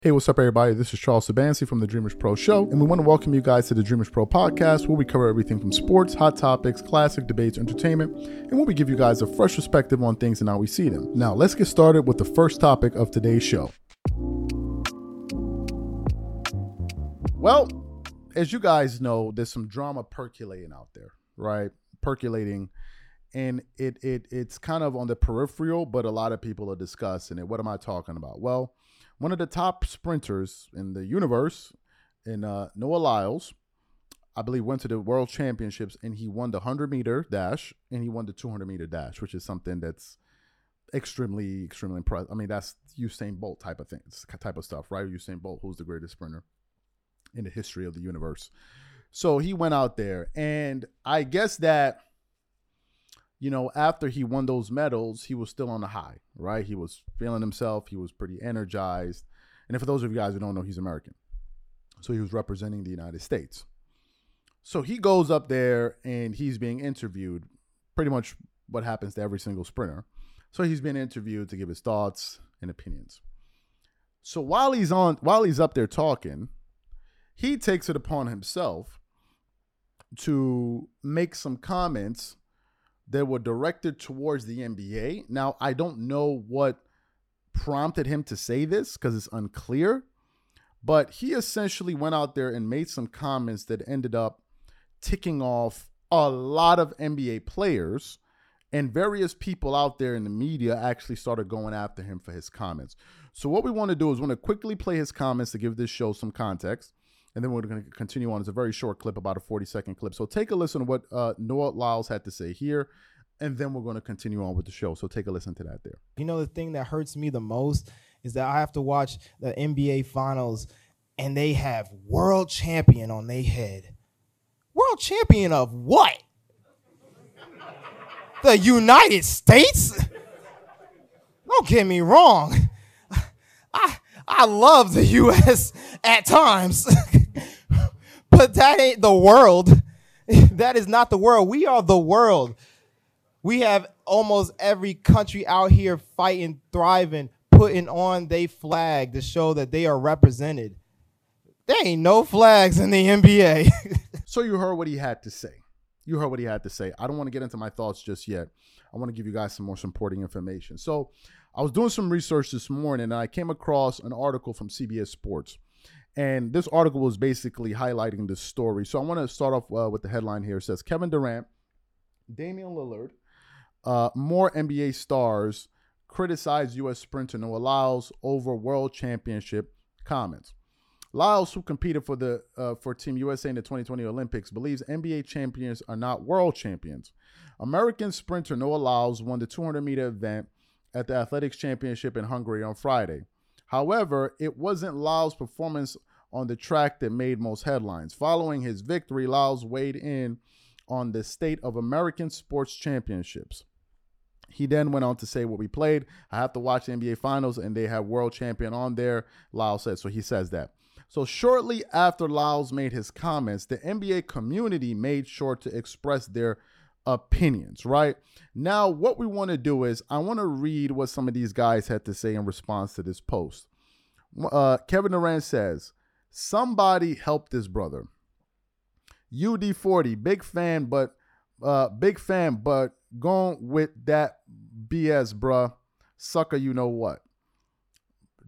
Hey, what's up, everybody? This is Charles Sabansi from the Dreamers Pro Show, and we want to welcome you guys to the Dreamers Pro podcast, where we cover everything from sports, hot topics, classic debates, entertainment, and where we give you guys a fresh perspective on things and how we see them. Now, let's get started with the first topic of today's show. Well, as you guys know, there's some drama percolating out there, right? Percolating, and it it it's kind of on the peripheral, but a lot of people are discussing it. What am I talking about? Well one of the top sprinters in the universe, in uh, Noah Lyles, I believe went to the World Championships and he won the 100 meter dash and he won the 200 meter dash, which is something that's extremely, extremely impressive. I mean, that's Usain Bolt type of things, type of stuff, right? Usain Bolt, who's the greatest sprinter in the history of the universe. So he went out there, and I guess that you know, after he won those medals, he was still on the high, right? He was feeling himself. He was pretty energized. And for those of you guys who don't know, he's American. So he was representing the United States. So he goes up there and he's being interviewed, pretty much what happens to every single sprinter. So he's being interviewed to give his thoughts and opinions. So while he's on while he's up there talking, he takes it upon himself to make some comments that were directed towards the NBA. Now, I don't know what prompted him to say this because it's unclear, but he essentially went out there and made some comments that ended up ticking off a lot of NBA players. And various people out there in the media actually started going after him for his comments. So, what we want to do is want to quickly play his comments to give this show some context and then we're going to continue on. It's a very short clip, about a 40 second clip. So take a listen to what uh, Noah Lyles had to say here, and then we're going to continue on with the show. So take a listen to that there. You know, the thing that hurts me the most is that I have to watch the NBA finals and they have world champion on their head. World champion of what? the United States? Don't get me wrong. I I love the US at times. but that ain't the world. that is not the world. We are the world. We have almost every country out here fighting, thriving, putting on their flag to show that they are represented. There ain't no flags in the NBA. so you heard what he had to say. You heard what he had to say. I don't want to get into my thoughts just yet. I want to give you guys some more supporting information. So I was doing some research this morning and I came across an article from CBS Sports. And this article was basically highlighting this story. So I want to start off uh, with the headline here. It says Kevin Durant, Damian Lillard, uh, more NBA stars criticize U.S. sprinter Noah Lyles over World Championship comments. Lyles, who competed for the uh, for Team USA in the 2020 Olympics, believes NBA champions are not world champions. American sprinter Noah Lyles won the 200 meter event at the Athletics Championship in Hungary on Friday. However, it wasn't Lyles' performance on the track that made most headlines. Following his victory, Lyles weighed in on the state of American sports championships. He then went on to say, What we played, I have to watch the NBA Finals, and they have world champion on there. Lyles said, So he says that. So shortly after Lyles made his comments, the NBA community made sure to express their opinions, right? Now, what we want to do is I want to read what some of these guys had to say in response to this post. Uh, Kevin Durant says, Somebody help this brother. UD40, big fan, but uh, big fan, but gone with that BS, bruh. Sucker, you know what?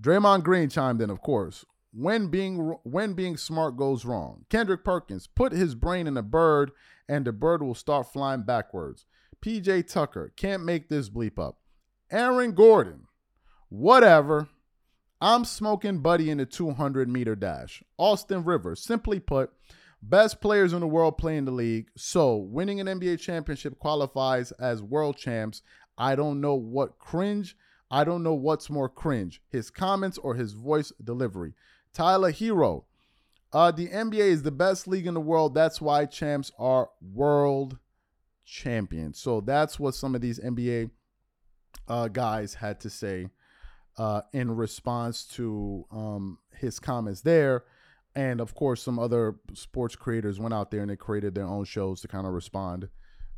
Draymond Green chimed in, of course when being when being smart goes wrong. Kendrick Perkins put his brain in a bird and the bird will start flying backwards. PJ Tucker can't make this bleep up. Aaron Gordon, whatever. I'm smoking Buddy in the 200 meter dash. Austin Rivers, simply put, best players in the world play in the league. So winning an NBA championship qualifies as world champs. I don't know what cringe. I don't know what's more cringe, his comments or his voice delivery. Tyler Herro, Uh, the NBA is the best league in the world. That's why champs are world champions. So that's what some of these NBA uh, guys had to say uh, in response to um, his comments there. And of course, some other sports creators went out there and they created their own shows to kind of respond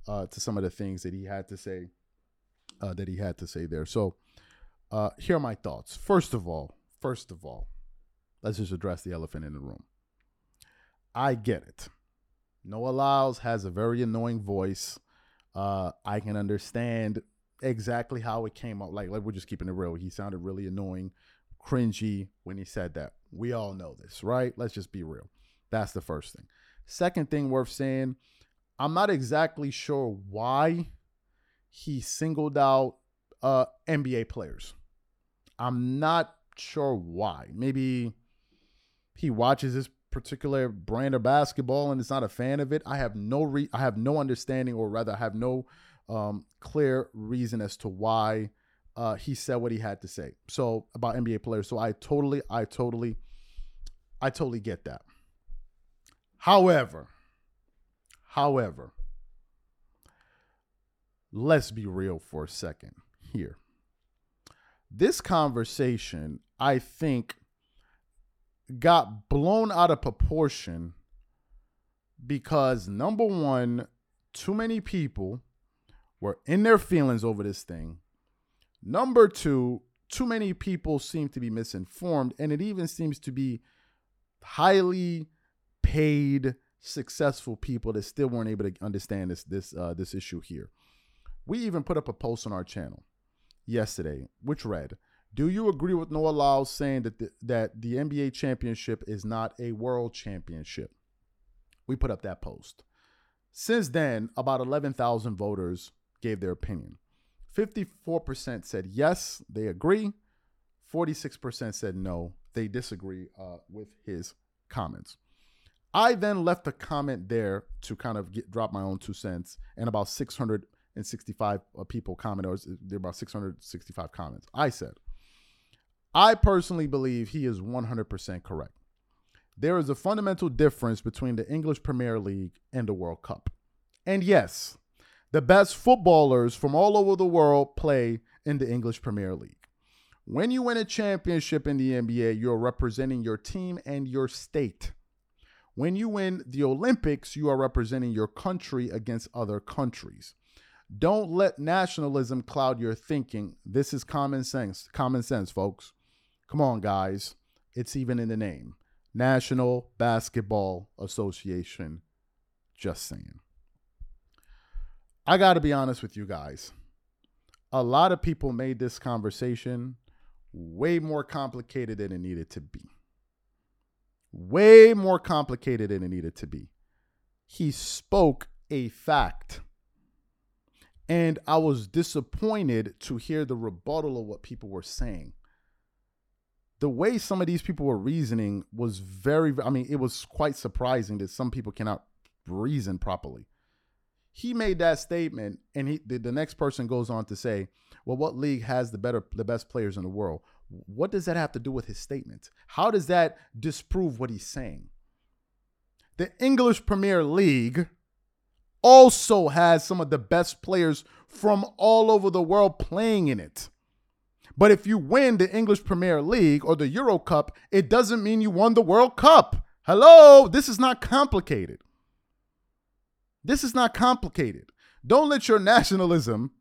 uh, to some of the things that he had to say. Uh, that he had to say there. So, uh, here are my thoughts. First of all, first of all, Let's just address the elephant in the room. I get it. Noah Lyles has a very annoying voice. Uh, I can understand exactly how it came out. Like, like we're just keeping it real. He sounded really annoying, cringy when he said that. We all know this, right? Let's just be real. That's the first thing. Second thing worth saying, I'm not exactly sure why he singled out uh, NBA players. I'm not sure why. Maybe he watches this particular brand of basketball and is not a fan of it. I have no re- I have no understanding, or rather, I have no um, clear reason as to why uh, he said what he had to say. So about NBA players. So I totally, I totally, I totally get that. However, however, let's be real for a second here. This conversation, I think, got blown out of proportion because number one, too many people were in their feelings over this thing. Number two, too many people seem to be misinformed, and it even seems to be highly paid, successful people that still weren't able to understand this this uh, this issue here. We even put up a post on our channel yesterday, which read, "Do you agree with Noah Lyles saying that the, that the NBA championship is not a world championship?" We put up that post. Since then, about 11,000 voters gave their opinion. 54% said yes, they agree. 46% said no, they disagree uh, with his comments. I then left a comment there to kind of get, drop my own two cents, and about 665 uh, people commented, or there about 665 comments. I said, I personally believe he is 100% correct. There is a fundamental difference between the English Premier League and the World Cup. And yes, the best footballers from all over the world play in the English Premier League. When you win a championship in the NBA, you're representing your team and your state. When you win the Olympics, you are representing your country against other countries. Don't let nationalism cloud your thinking. This is common sense. Common sense, folks. Come on, guys. It's even in the name National Basketball Association. Just saying. I got to be honest with you guys. A lot of people made this conversation way more complicated than it needed to be. Way more complicated than it needed to be. He spoke a fact. And I was disappointed to hear the rebuttal of what people were saying. The way some of these people were reasoning was very, I mean, it was quite surprising that some people cannot reason properly he made that statement and he the, the next person goes on to say well what league has the better the best players in the world? What does that have to do with his statement? How does that disprove what he's saying? The english premier league also has some of the best players from all over the world playing in it. But if you win the english premier league or the euro cup it doesn't mean you won the world cup. Hello? This is not complicated this is not complicated. Don't let your nationalism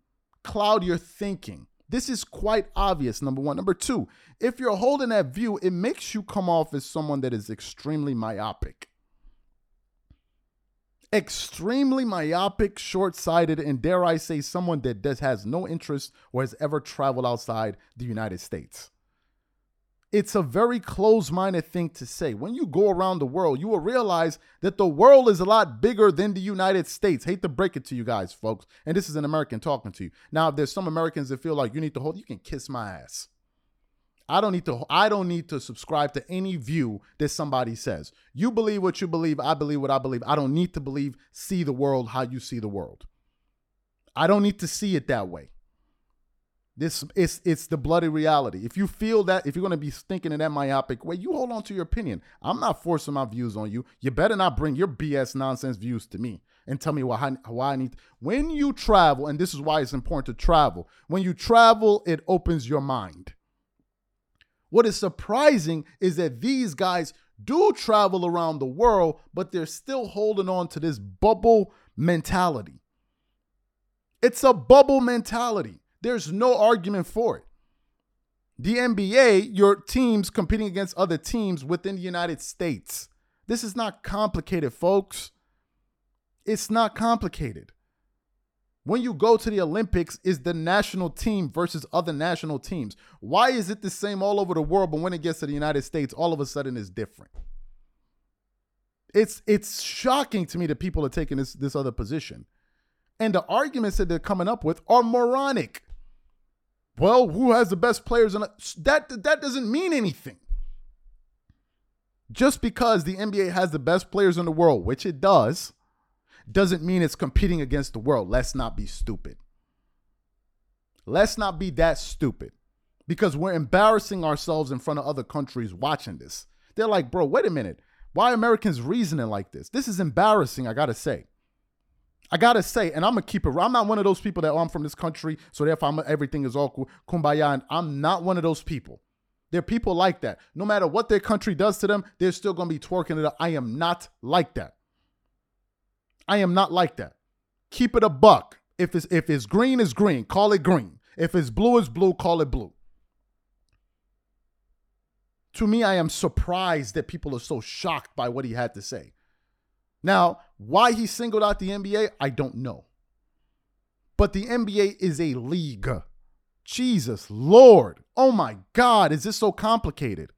cloud your thinking. This is quite obvious, number one. Number two, if you're holding that view, it makes you come off as someone that is extremely myopic. Extremely myopic, short sighted, and dare I say, someone that does, has no interest or has ever traveled outside the United States it's a very close minded thing to say. When you go around the world, you will realize that the world is a lot bigger than the United States. Hate to break it to you guys, folks. And this is an American talking to you. Now, if there's some Americans that feel like you need to hold, you can kiss my ass. I don't need to I don't need to subscribe to any view that somebody says. You believe what you believe, I believe what I believe. I don't need to believe see the world how you see the world. I don't need to see it that way. This it's it's the bloody reality. If you feel that, if you're gonna be thinking in that myopic way, you hold on to your opinion. I'm not forcing my views on you. You better not bring your BS nonsense views to me and tell me why why I need. When you travel, and this is why it's important to travel. When you travel, it opens your mind. What is surprising is that these guys do travel around the world, but they're still holding on to this bubble mentality. It's a bubble mentality. There's no argument for it. The NBA, your teams competing against other teams within the United States. This is not complicated, folks. It's not complicated. When you go to the Olympics, is the national team versus other national teams. Why is it the same all over the world, but when it gets to the United States, all of a sudden it's different? It's it's shocking to me that people are taking this this other position. And the arguments that they're coming up with are moronic. Well, who has the best players? And that that doesn't mean anything. Just because the NBA has the best players in the world, which it does, doesn't mean it's competing against the world. Let's not be stupid. Let's not be that stupid because we're embarrassing ourselves in front of other countries watching this. They're like, bro, wait a minute. Why Americans reasoning like this? This is embarrassing, I gotta say. I gotta say, and I'm gonna keep it. I'm not one of those people that oh, I'm from this country, so therefore I'm, everything is all kumbaya. And I'm not one of those people. There are people like that. No matter what their country does to them, they're still gonna be twerking it. Up. I am not like that. I am not like that. Keep it a buck. If it's if it's green, is green. Call it green. If it's blue, is blue. Call it blue. To me, I am surprised that people are so shocked by what he had to say. Now, why he singled out the NBA, I don't know. But the NBA is a league. Jesus Lord. Oh my God, is this so complicated?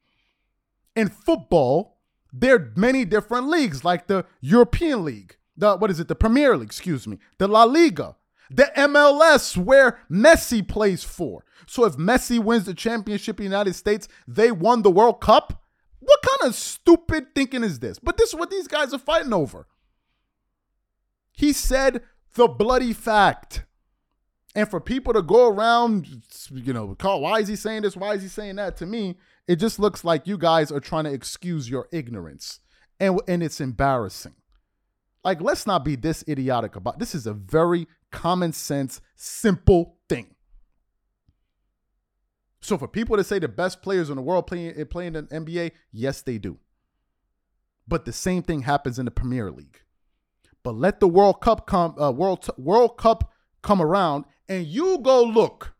In football, there are many different leagues, like the European League, the what is it, the Premier League, excuse me, the La Liga, the MLS where Messi plays for. So if Messi wins the championship in the United States, they won the World Cup. What kind of stupid thinking is this? But this is what these guys are fighting over. He said the bloody fact. And for people to go around, you know, call, why is he saying this? Why is he saying that? To me, it just looks like you guys are trying to excuse your ignorance. And, and it's embarrassing. Like, let's not be this idiotic about this is a very common sense, simple thing. So for people to say the best players in the world playing playing in the NBA, yes, they do. But the same thing happens in the Premier League. But let the World Cup come, uh, World World Cup come around, and you go look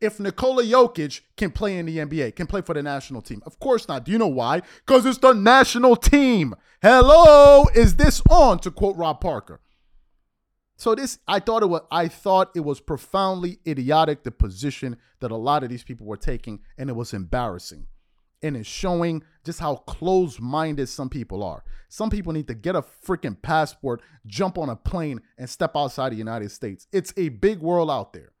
if Nikola Jokic can play in the NBA, can play for the national team. Of course not. Do you know why? Because it's the national team. Hello, is this on? To quote Rob Parker. So this, I thought it was, I thought it was profoundly idiotic the position that a lot of these people were taking, and it was embarrassing and it's showing just how close minded some people are. Some people need to get a freaking passport, jump on a plane, and step outside the United States. It's a big world out there.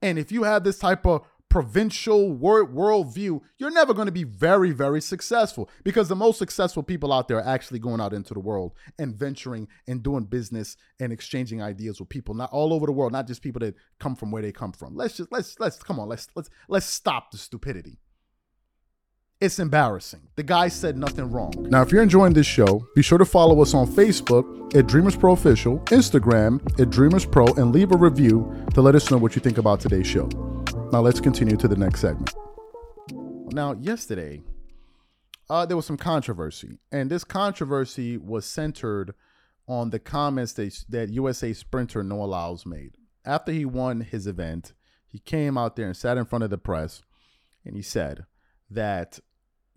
And if you have this type of provincial world worldview, you're never going to be very, very successful because the most successful people out there are actually going out into the world and venturing and doing business and exchanging ideas with people, not all over the world, not just people that come from where they come from. Let's just let's let's come on, let's let's let's stop the stupidity. It's embarrassing. The guy said nothing wrong. Now, if you're enjoying this show, be sure to follow us on Facebook at Dreamers Pro Official, Instagram at Dreamers Pro, and leave a review to let us know what you think about today's show. Now let's continue to the next segment. Now, yesterday, uh, there was some controversy, and this controversy was centered on the comments that, that USA sprinter Noah Lyles made. After he won his event, he came out there and sat in front of the press, and he said that,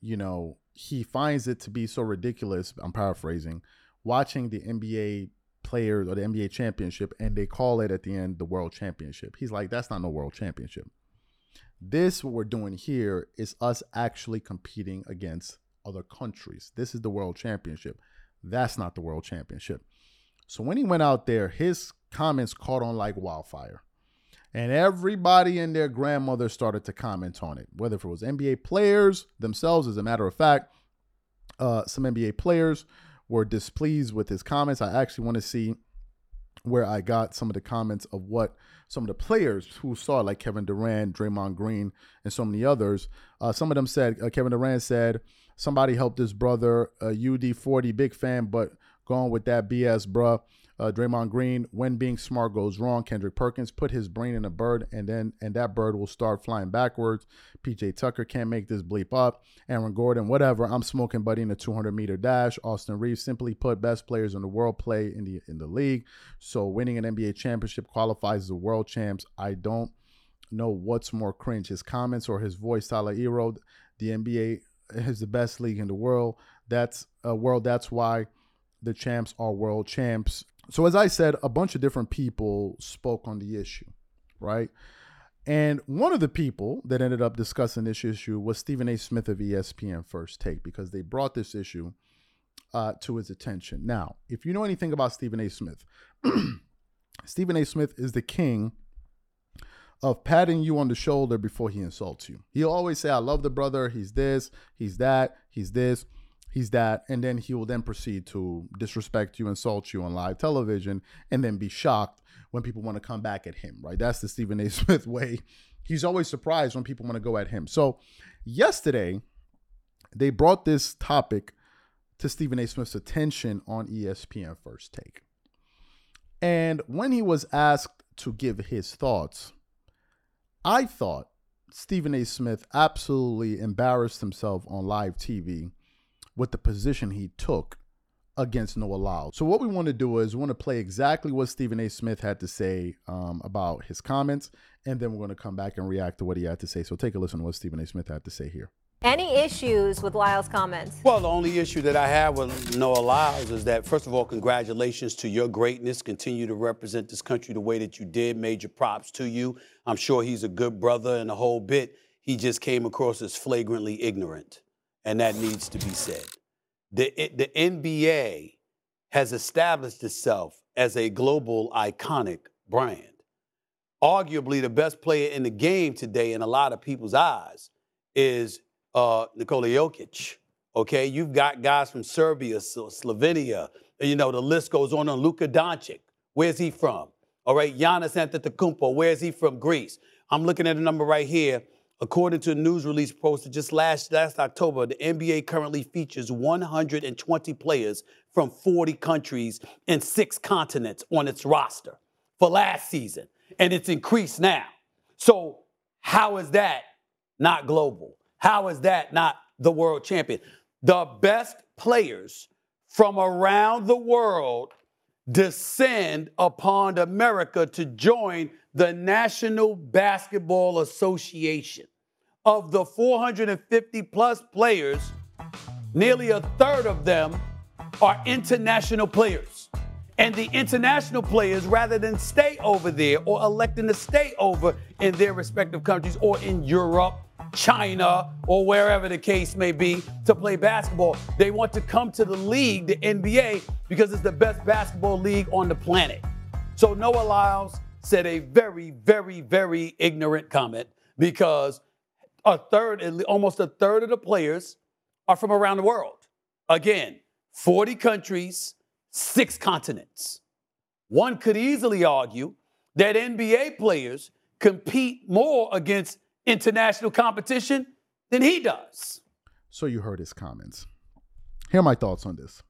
you know, he finds it to be so ridiculous. I'm paraphrasing, watching the NBA players or the NBA championship, and they call it at the end the World Championship. He's like, that's not no World Championship. This, what we're doing here, is us actually competing against other countries. This is the world championship. That's not the world championship. So when he went out there, his comments caught on like wildfire. And everybody and their grandmother started to comment on it, whether it was NBA players themselves. As a matter of fact, uh, some NBA players were displeased with his comments. I actually want to see where I got some of the comments of what some of the players who saw, like Kevin Durant, Draymond Green, and so many others. Uh, some of them said, uh, Kevin Durant said, somebody helped his brother, uh, UD40, big fan, but going with that BS, bruh. Uh, Draymond Green, when being smart goes wrong. Kendrick Perkins put his brain in a bird, and then and that bird will start flying backwards. PJ Tucker can't make this bleep up. Aaron Gordon, whatever. I'm smoking buddy in the 200 meter dash. Austin Reeves, simply put, best players in the world play in the in the league. So winning an NBA championship qualifies as a world champs. I don't know what's more cringe, his comments or his voice. Tyler Herro, the NBA is the best league in the world. That's a world. That's why the champs are world champs. So as I said, a bunch of different people spoke on the issue, right? And one of the people that ended up discussing this issue was Stephen A. Smith of ESPN First Take because they brought this issue uh, to his attention. Now, if you know anything about Stephen A. Smith, Stephen A. Smith is the king of patting you on the shoulder before he insults you. He'll always say, I love the brother. He's this, he's that, he's this, he's that. And then he will then proceed to disrespect you, insult you on live television, and then be shocked when people want to come back at him, right? That's the Stephen A. Smith way. He's always surprised when people want to go at him. So, yesterday, they brought this topic to Stephen A. Smith's attention on ESPN First Take. And when he was asked to give his thoughts, I thought Stephen A. Smith absolutely embarrassed himself on live TV with the position he took against Noah Lyles. So what we want to do is we want to play exactly what Stephen A. Smith had to say um, about his comments, and then we're going to come back and react to what he had to say. So take a listen to what Stephen A. Smith had to say here. Any issues with Lyles' comments? Well, the only issue that I have with Noah Lyles is that, first of all, congratulations to your greatness. Continue to represent this country the way that you did. Major props to you. I'm sure he's a good brother and a whole bit. He just came across as flagrantly ignorant, and that needs to be said. The, the NBA has established itself as a global iconic brand. Arguably, the best player in the game today, in a lot of people's eyes, is uh, Nikola Jokic. Okay, you've got guys from Serbia, Slovenia. You know the list goes on. On Luka Doncic, where's he from? All right, Giannis Antetokounmpo, where's he from? Greece. I'm looking at a number right here. According to a news release posted just last last October, the NBA currently features 120 players from 40 countries and six continents on its roster for last season, and it's increased now. So how is that not global? How is that not the world champion? The best players from around the world descend upon America to join the National Basketball Association. Of the 450 plus players, nearly a third of them are international players. And the international players, rather than stay over there or electing to stay over in their respective countries or in Europe China, or wherever the case may be to play basketball. They want to come to the league, the NBA, because it's the best basketball league on the planet. So Noah Lyles said a very, very, very ignorant comment because a third, almost a third of the players are from around the world. Again, 40 countries, six continents. One could easily argue that NBA players compete more against international competition than he does. So you heard his comments. Here are my thoughts on this.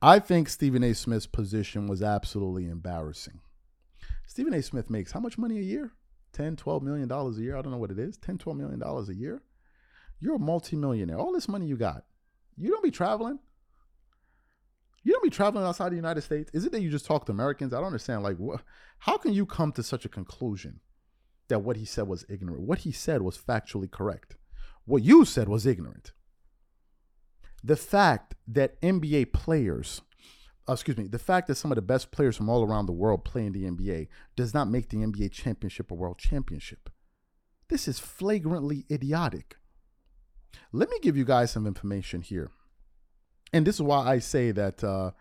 I think Stephen A. Smith's position was absolutely embarrassing. Stephen A. Smith makes how much money a year? 10, 12 million dollars a year. I don't know what it is. 10, 12 million dollars a year. You're a multimillionaire. All this money you got. You don't be traveling. You don't be traveling outside the United States. Is it that you just talk to Americans? I don't understand. Like, what? How can you come to such a conclusion? that what he said was ignorant. What he said was factually correct. What you said was ignorant. The fact that NBA players, uh, excuse me, the fact that some of the best players from all around the world play in the NBA does not make the NBA championship a world championship. This is flagrantly idiotic. Let me give you guys some information here. And this is why I say that uh,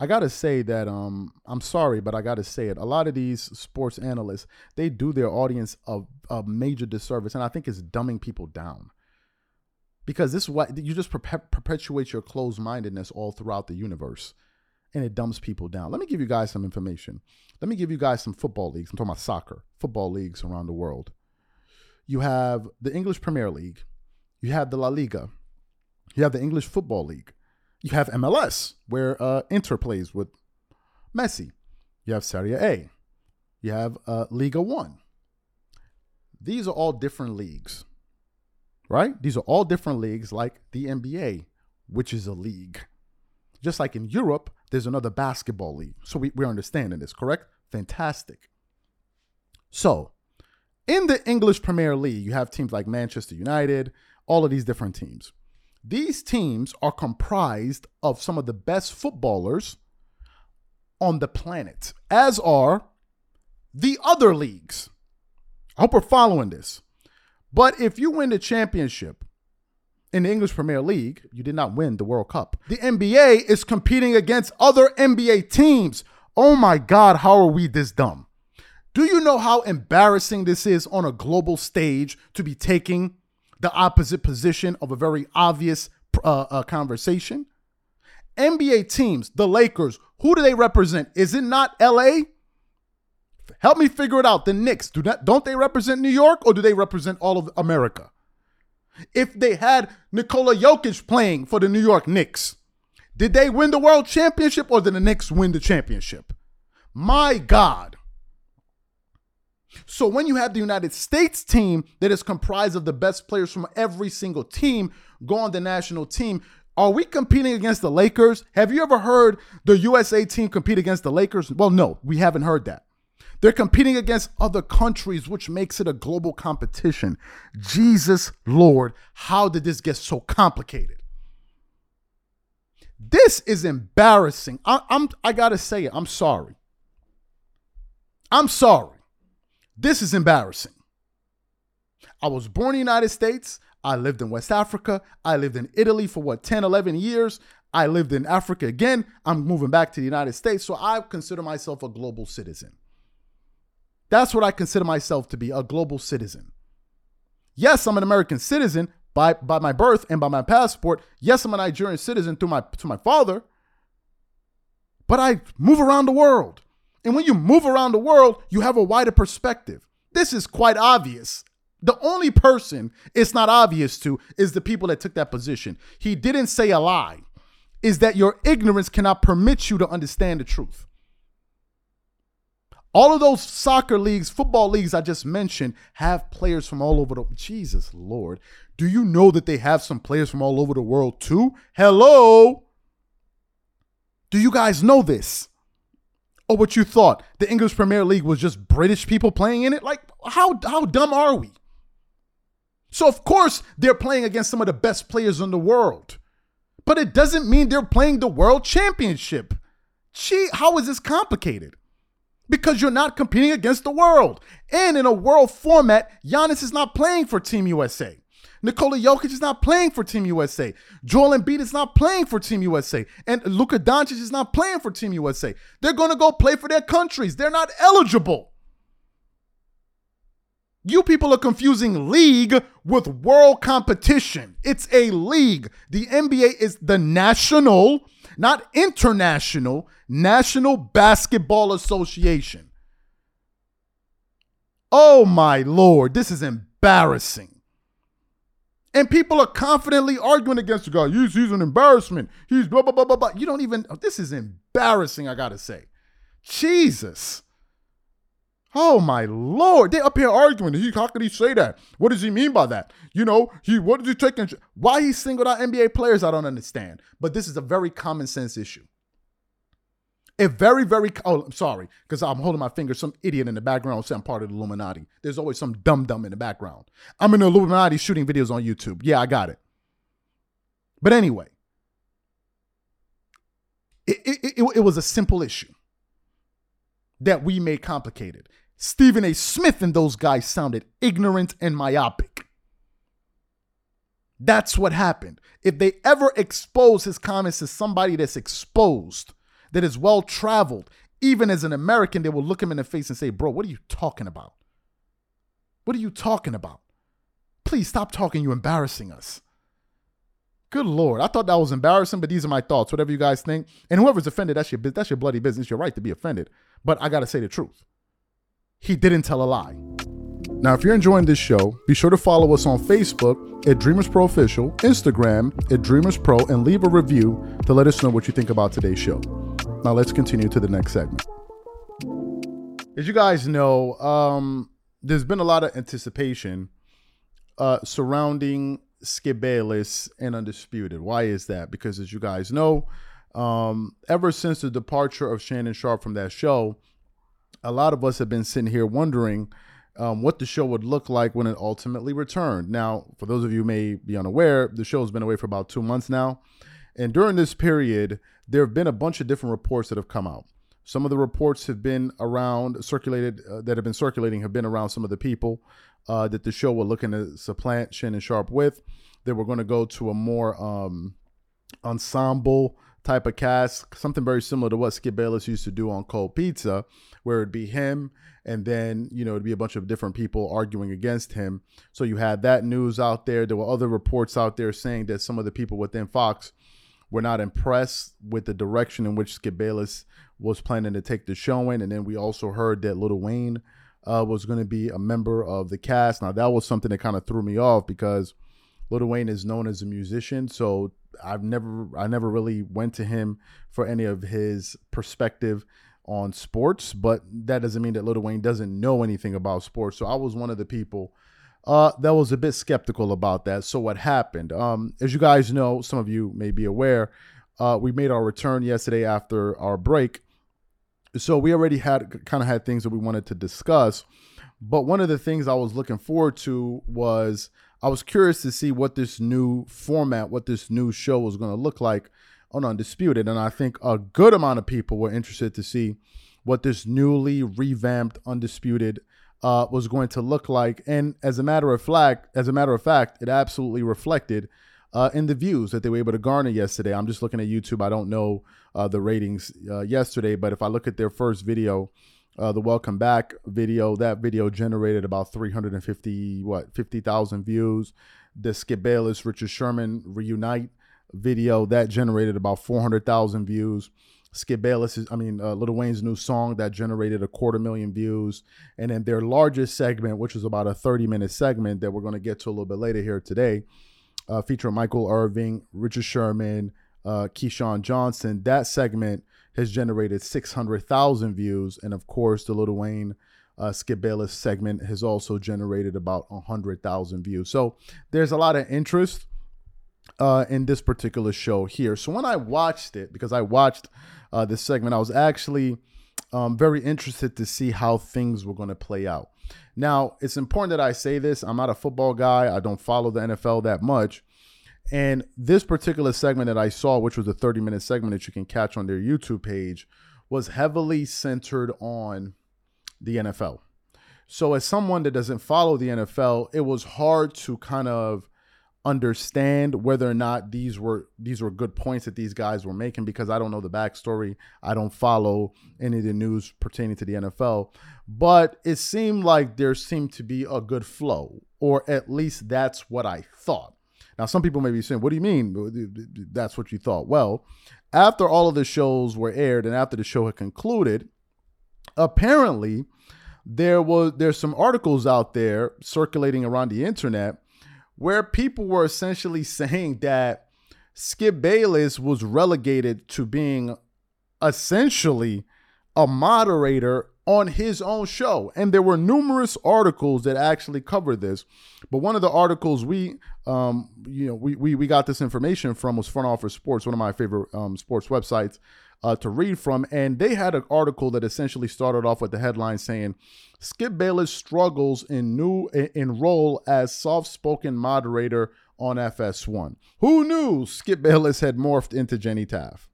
I gotta say that um, I'm sorry, but I gotta say it. A lot of these sports analysts they do their audience a, a major disservice, and I think it's dumbing people down. Because this is what you just perpetuate your closed mindedness all throughout the universe, and it dumps people down. Let me give you guys some information. Let me give you guys some football leagues. I'm talking about soccer, football leagues around the world. You have the English Premier League, you have the La Liga, you have the English Football League, you have MLS, where uh, Inter plays with Messi. You have Serie A. You have uh, Liga One. These are all different leagues, right? These are all different leagues, like the NBA, which is a league. Just like in Europe, there's another basketball league. So we, we're understanding this, correct? Fantastic. So, in the English Premier League, you have teams like Manchester United, all of these different teams. These teams are comprised of some of the best footballers on the planet, as are the other leagues. I hope we're following this. But if you win the championship in the English Premier League, you did not win the World Cup. The NBA is competing against other NBA teams. Oh my God, how are we this dumb? Do you know how embarrassing this is on a global stage to be taking the opposite position of a very obvious uh, uh, conversation? NBA teams, the Lakers, who do they represent? Is it not LA? Help me figure it out. The Knicks, do not, don't they represent New York or do they represent all of America? If they had Nikola Jokic playing for the New York Knicks, did they win the world championship or did the Knicks win the championship? My God. So when you have the United States team that is comprised of the best players from every single team go on the national team, are we competing against the Lakers? Have you ever heard the USA team compete against the Lakers? Well, no, we haven't heard that. They're competing against other countries, which makes it a global competition. Jesus Lord, how did this get so complicated? This is embarrassing. I, am I gotta say it. I'm sorry. I'm sorry. This is embarrassing. I was born in the United States. I lived in West Africa. I lived in Italy for what, 10, 11 years. I lived in Africa again. I'm moving back to the United States. So I consider myself a global citizen. That's what I consider myself to be a global citizen. Yes, I'm an American citizen by, by my birth and by my passport. Yes, I'm a Nigerian citizen through my, to my father. But I move around the world. And when you move around the world, you have a wider perspective. This is quite obvious. The only person it's not obvious to is the people that took that position. He didn't say a lie, is that your ignorance cannot permit you to understand the truth. All of those soccer leagues, football leagues I just mentioned have players from all over the Jesus Lord. Do you know that they have some players from all over the world too? Hello? Do you guys know this? Or what you thought the English Premier League was just British people playing in it? Like how how dumb are we? So of course they're playing against some of the best players in the world. But it doesn't mean they're playing the world championship. Gee, how is this complicated? Because you're not competing against the world. And in a world format, Giannis is not playing for Team USA. Nikola Jokic is not playing for Team USA. Joel Embiid is not playing for Team USA. And Luka Doncic is not playing for Team USA. They're going to go play for their countries. They're not eligible. You people are confusing league with world competition. It's a league. The NBA is the national, not international, National Basketball Association. Oh my lord, this is embarrassing. And people are confidently arguing against the guy. He's, he's an embarrassment. He's blah, blah, blah, blah, blah. You don't even, oh, this is embarrassing, I gotta say. Jesus. Oh my lord! They up here arguing. He, how could he say that? What does he mean by that? You know, he what did he take? why he singled out NBA players? I don't understand. But this is a very common sense issue. A very, very oh, I'm sorry, because I'm holding my finger. Some idiot in the background saying I'm part of the Illuminati. There's always some dumb dumb in the background. I'm in the Illuminati shooting videos on YouTube. Yeah, I got it. But anyway, it, it, it, it was a simple issue that we made complicated. Stephen A. Smith and those guys sounded ignorant and myopic. That's what happened. If they ever expose his comments to somebody that's exposed, that is well traveled, even as an American, they will look him in the face and say, Bro, what are you talking about? What are you talking about? Please stop talking. You're embarrassing us. Good Lord. I thought that was embarrassing, but these are my thoughts. Whatever you guys think. And whoever's offended, that's your, that's your bloody business. You're right to be offended. But I got to say the truth. He didn't tell a lie. Now, if you're enjoying this show, be sure to follow us on Facebook at Dreamers Pro Official, Instagram at Dreamers Pro, and leave a review to let us know what you think about today's show. Now, let's continue to the next segment. As you guys know, um, there's been a lot of anticipation uh, surrounding Skip Bayless and Undisputed. Why is that? Because as you guys know, um, ever since the departure of Shannon Sharpe from that show, a lot of us have been sitting here wondering um, what the show would look like when it ultimately returned. Now, for those of you may be unaware, the show has been away for about two months now. And during this period, there have been a bunch of different reports that have come out. Some of the reports have been around, circulated, uh, that have been circulating, have been around some of the people uh, that the show were looking to supplant Shannon Sharpe with. They were going to go to a more um, ensemble type of cast, something very similar to what Skip Bayless used to do on Cold Pizza, where it'd be him and then you know it'd be a bunch of different people arguing against him. So you had that news out there. There were other reports out there saying that some of the people within Fox were not impressed with the direction in which Skip Bayless was planning to take the show in, and then we also heard that Little Wayne uh, was going to be a member of the cast. Now that was something that kind of threw me off because Little Wayne is known as a musician, so I've never I never really went to him for any of his perspective on sports, but that doesn't mean that Little Wayne doesn't know anything about sports. So I was one of the people uh, that was a bit skeptical about that. So what happened? Um, as you guys know, some of you may be aware, uh, we made our return yesterday after our break. So we already had kind of had things that we wanted to discuss. But one of the things I was looking forward to was I was curious to see what this new format, what this new show was going to look like on Undisputed. And I think a good amount of people were interested to see what this newly revamped Undisputed uh, was going to look like. And as a matter of fact, as a matter of fact, it absolutely reflected uh, in the views that they were able to garner yesterday. I'm just looking at YouTube. I don't know uh, the ratings uh, yesterday, but if I look at their first video, uh, the welcome back video, that video generated about 350 what 50,000 views. The Skip Bayless, Richard Sherman reunite video that generated about 400,000 views. Skip Bayless, I mean, uh, Lil Wayne's new song that generated a quarter million views. And then their largest segment, which was about a 30 minute segment that we're going to get to a little bit later here today, uh, featuring Michael Irving, Richard Sherman, uh, Keyshawn Johnson. That segment has generated 600,000 views. And of course, the Little Wayne uh, Skip Bayless segment has also generated about 100,000 views. So there's a lot of interest uh, in this particular show here. So when I watched it, because I watched uh, this segment, I was actually um, very interested to see how things were going to play out. Now, it's important that I say this. I'm not a football guy. I don't follow the NFL that much. And this particular segment that I saw, which was a 30 minute segment that you can catch on their YouTube page, was heavily centered on the NFL. So, as someone that doesn't follow the NFL, it was hard to kind of understand whether or not these were these were good points that these guys were making because I don't know the backstory. I don't follow any of the news pertaining to the NFL, but it seemed like there seemed to be a good flow, or at least that's what I thought. Now, some people may be saying, "What do you mean? That's what you thought?" Well, after all of the shows were aired and after the show had concluded, apparently there was there's some articles out there circulating around the internet where people were essentially saying that Skip Bayless was relegated to being essentially a moderator on his own show. And there were numerous articles that actually covered this. But one of the articles we um you know we we, we got this information from was Front Office Sports, one of my favorite um, sports websites uh, to read from. And they had an article that essentially started off with the headline saying Skip Bayless struggles in new in role as soft-spoken moderator on FS1. Who knew Skip Bayless had morphed into Jenny Taft?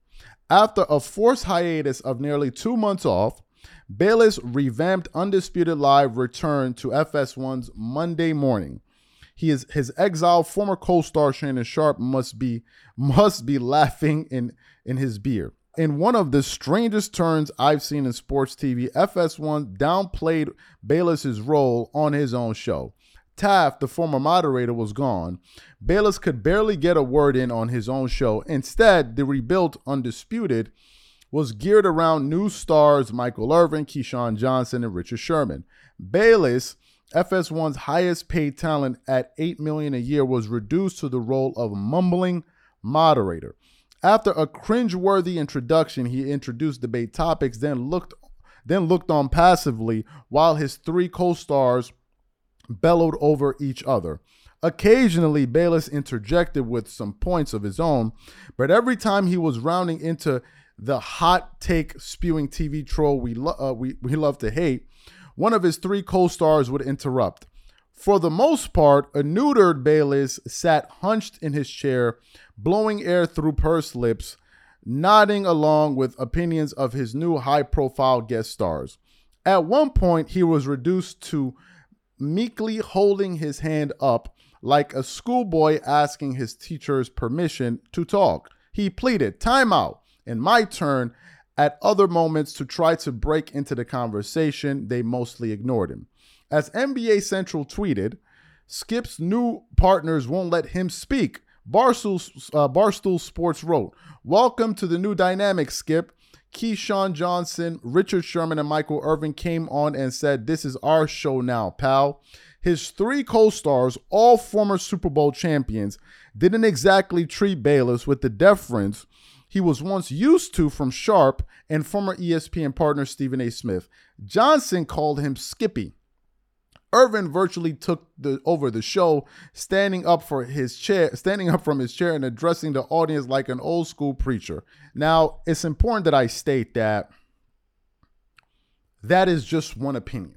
After a forced hiatus of nearly two months off, Bayless revamped Undisputed Live returned to FS1's Monday morning. He is his exiled former co-star Shannon Sharpe must be must be laughing in in his beer. In one of the strangest turns I've seen in sports TV, FS1 downplayed Bayless's role on his own show. Taft, the former moderator, was gone. Bayless could barely get a word in on his own show. Instead, the rebuilt Undisputed was geared around new stars Michael Irvin, Keyshawn Johnson, and Richard Sherman. Bayless, FS1's highest paid talent at 8 million a year, was reduced to the role of mumbling moderator. After a cringe-worthy introduction, he introduced debate topics, then looked then looked on passively while his three co-stars bellowed over each other. Occasionally, Bayless interjected with some points of his own, but every time he was rounding into the hot take spewing TV troll we, lo- uh, we, we love to hate, one of his three co stars would interrupt. For the most part, a neutered Bayless sat hunched in his chair, blowing air through pursed lips, nodding along with opinions of his new high profile guest stars. At one point, he was reduced to meekly holding his hand up like a schoolboy asking his teacher's permission to talk. He pleaded, Time out, in my turn. At other moments, to try to break into the conversation, they mostly ignored him. As NBA Central tweeted, Skip's new partners won't let him speak. Barstool, uh, Barstool Sports wrote, Welcome to the new dynamic, Skip. Keyshawn Johnson, Richard Sherman, and Michael Irvin came on and said, This is our show now, pal. His three co stars, all former Super Bowl champions, didn't exactly treat Bayless with the deference he was once used to from Sharpe and former ESPN partner Stephen A. Smith. Johnson called him Skippy. Irvin virtually took the over the show, standing up for his chair, standing up from his chair and addressing the audience like an old school preacher. Now, it's important that I state that that is just one opinion.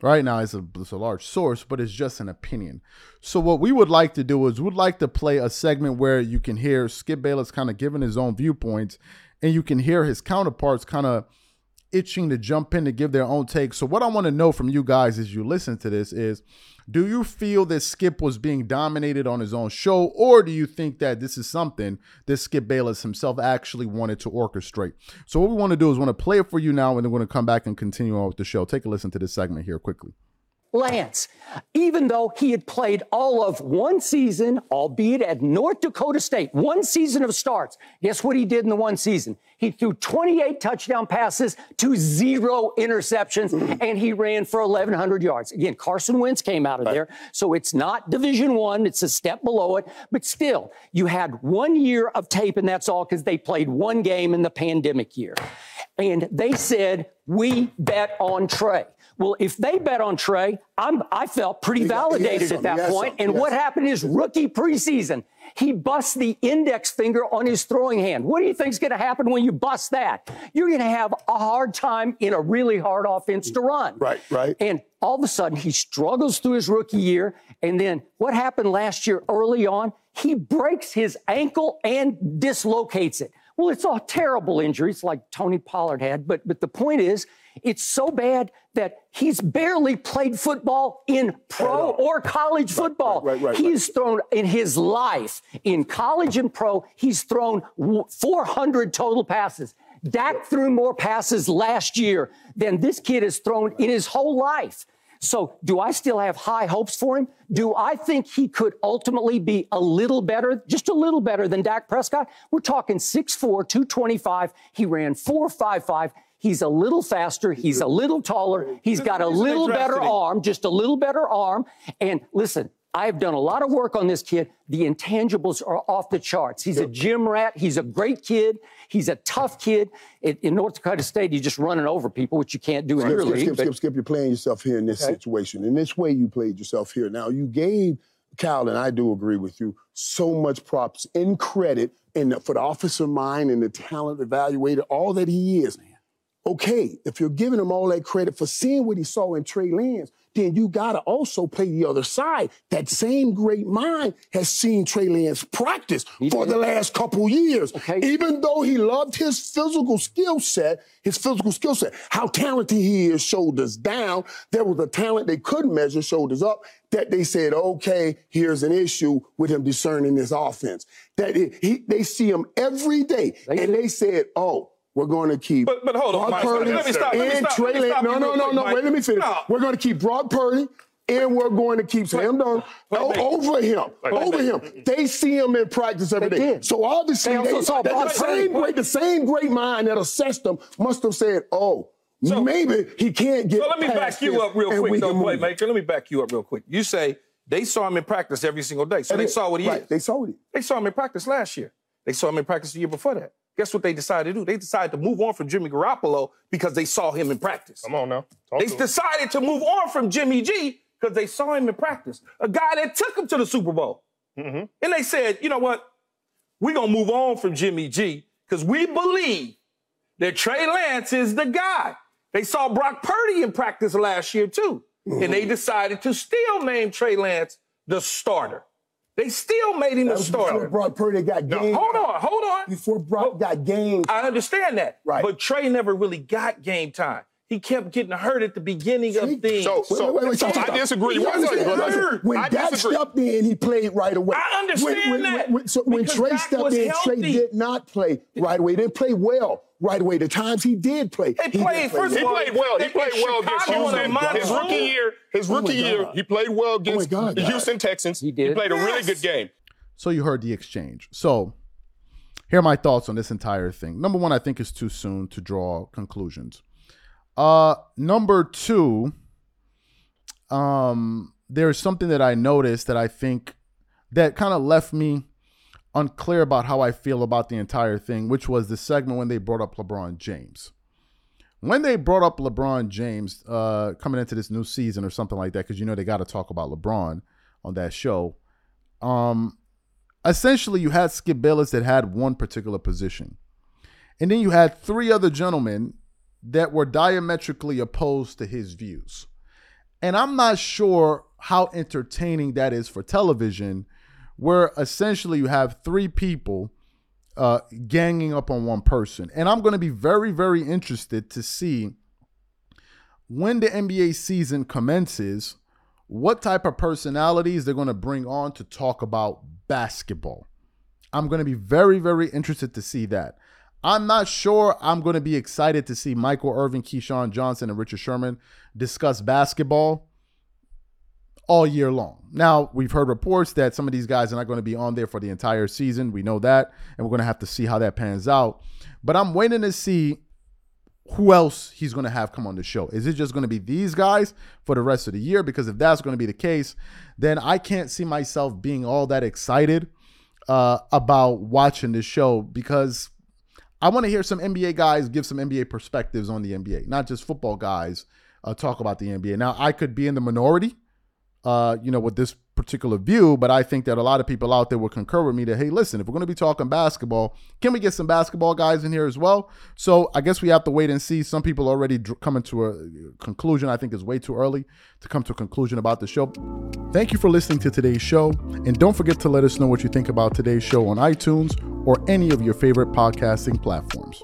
Right now, it's a, it's a large source, but it's just an opinion. So, what we would like to do is, we'd like to play a segment where you can hear Skip Bayless kind of giving his own viewpoints, and you can hear his counterparts kind of itching to jump in to give their own take. So, what I want to know from you guys as you listen to this is do you feel that Skip was being dominated on his own show, or do you think that this is something that Skip Bayless himself actually wanted to orchestrate? So, what we want to do is want to play it for you now, and then we're going to come back and continue on with the show. Take a listen to this segment here quickly. Lance, even though he had played all of one season, albeit at North Dakota State, one season of starts, guess what he did in the one season? He threw 28 touchdown passes to zero interceptions, and he ran for 1,100 yards. Again, Carson Wentz came out of there, so it's not Division One; it's a step below it. But still, you had one year of tape, and that's all because they played one game in the pandemic year. And they said, "We bet on Trey." Well, if they bet on Trey, I'm, I felt pretty validated at that point. something. And what had happened is rookie preseason, he busts the index finger on his throwing hand. What do you think is going to happen when you bust that? You're going to have a hard time in a really hard offense to run. Right, right. And all of a sudden, he struggles through his rookie year. And then what happened last year early on? He breaks his ankle and dislocates it. Well, it's a terrible injury. It's like Tony Pollard had. But, but the point is, it's so bad that he's barely played football in pro or college football. right, right, right. He's thrown in his life, in college and pro, he's thrown 400 total passes. Dak threw more passes last year than this kid has thrown in his whole life. So, do I still have high hopes for him? Do I think he could ultimately be a little better, just a little better than Dak Prescott? We're talking 6'4, 225. He ran 4'5'5. He's a little faster. He's a little taller. He's got a little better arm, just a little better arm. And listen, I've done a lot of work on this kid. The intangibles are off the charts. He's a gym rat. He's a great kid. He's a tough kid. In, in North Dakota State, he's just running over people, which you can't do in Skip, your skip, league. skip, but- skip, skip. You're playing yourself here in this Okay. situation. In this way, you played yourself here. Now, you gave Cal, and I do agree with you, so much props and credit in the, for the officer mind and the talent evaluator, all that he is. Okay, if you're giving him all that credit for seeing what he saw in Trey Lance, then you gotta also play the other side. That same great mind has seen Trey Lance practice for did. the last couple years. Okay. Even though he loved his physical skill set, his physical skill set, how talented he is, shoulders down. There was a talent they couldn't measure, shoulders up, that they said, okay, here's an issue with him discerning this offense. That it, he, they see him every day, They and do. they said, oh. We're going to keep But- but hold on, Brock Mike, Purdy let me stop, let me and stop, Trey Lance. No, no, no, quick, no. Mike. Wait, let me finish. No. We're going to keep Brock Purdy, and we're going to keep Sam Darnold over him. Over him. They see him in practice every They day. did. So obviously, They they- saw Brock the same great, the same great mind that assessed him must have said, "Oh, So- maybe he can't get." So let me back you up real quick, though, playmaker. Let me back you up real quick. You say they saw him in practice every single day, so they saw what he right. is. They saw it. They saw him in practice last year. They saw him in practice the year before that. Guess what they decided to do? They decided to move on from Jimmy Garoppolo because they saw him in practice. Come on now. Talk They to him. decided to move on from Jimmy G because they saw him in practice. A guy that took him to the Super Bowl. Mm-hmm. And they said, you know what? We're going to move on from Jimmy G because we believe that Trey Lance is the guy They saw Brock Purdy in practice last year too, and they decided to still name Trey Lance the starter. They still made him That the was before. Brock Purdy got No, game. hold on, hold on. Before Brock got game. I understand that. Right. But Trey never really got game time. He kept getting hurt at the beginning of things. So, so, Wait, wait, wait, so I stop. disagree. You One second, understand? brother. Hurt. When I Dak disagree. stepped in, he played right away. I understand when, when, that, When, so when Trey Dak stepped was in, Trey did not play right away. He didn't play well right away. The times he did play, They he played, did play first He played well. He played well against Chicago on Houston. a. His rookie year, his Oh rookie year, he played well oh against God. the Houston Texans. He did. He played a really good game. So you heard the exchange. So here are my thoughts on this entire thing. Number one, I think it's too soon to draw conclusions. Uh, number two, um, there's something that I noticed that I think that kind of left me unclear about how I feel about the entire thing, which was the segment when they brought up LeBron James. When they brought up LeBron James uh, coming into this new season or something like that, because you know they got to talk about LeBron on that show. Um, essentially, you had Skip Bayless that had one particular position, and then you had three other gentlemen that were diametrically opposed to his views. And I'm not sure how entertaining that is for television, where essentially you have three people uh, ganging up on one person. And I'm going to be very, very interested to see when the NBA season commences, what type of personalities they're going to bring on to talk about basketball. I'm going to be very, very interested to see that. I'm not sure I'm going to be excited to see Michael Irvin, Keyshawn Johnson, and Richard Sherman discuss basketball all year long. Now, we've heard reports that some of these guys are not going to be on there for the entire season. We know that, and we're going to have to see how that pans out. But I'm waiting to see who else he's going to have come on the show. Is it just going to be these guys for the rest of the year? Because if that's going to be the case, then I can't see myself being all that excited uh, about watching this show because I want to hear some NBA guys give some NBA perspectives on the NBA, not just football guys uh, talk about the NBA. Now, I could be in the minority, uh, you know, with this particular view, but I think that a lot of people out there will concur with me that, hey, listen, if we're going to be talking basketball, can we get some basketball guys in here as well? So I guess we have to wait and see. Some people already dr- coming to a conclusion. I think it's way too early to come to a conclusion about the show. Thank you for listening to today's show. And don't forget to let us know what you think about today's show on iTunes or any of your favorite podcasting platforms.